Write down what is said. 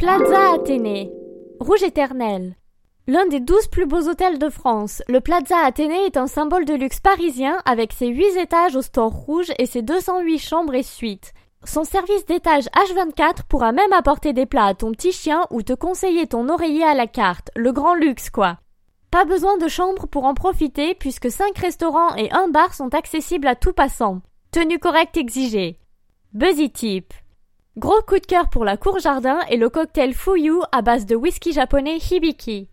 Plaza Athénée. Rouge éternel. L'un des douze plus beaux hôtels de France, le Plaza Athénée est un symbole de luxe parisien avec ses huit étages au store rouge et ses 208 chambres et suites. Son service d'étage H24 pourra même apporter des plats à ton petit chien ou te conseiller ton oreiller à la carte, le grand luxe quoi. Pas besoin de chambre pour en profiter puisque 5 restaurants et un bar sont accessibles à tout passant. Tenue correcte exigée. Buzzy Tip. Gros coup de cœur pour la cour jardin et le cocktail Fuyu à base de whisky japonais Hibiki.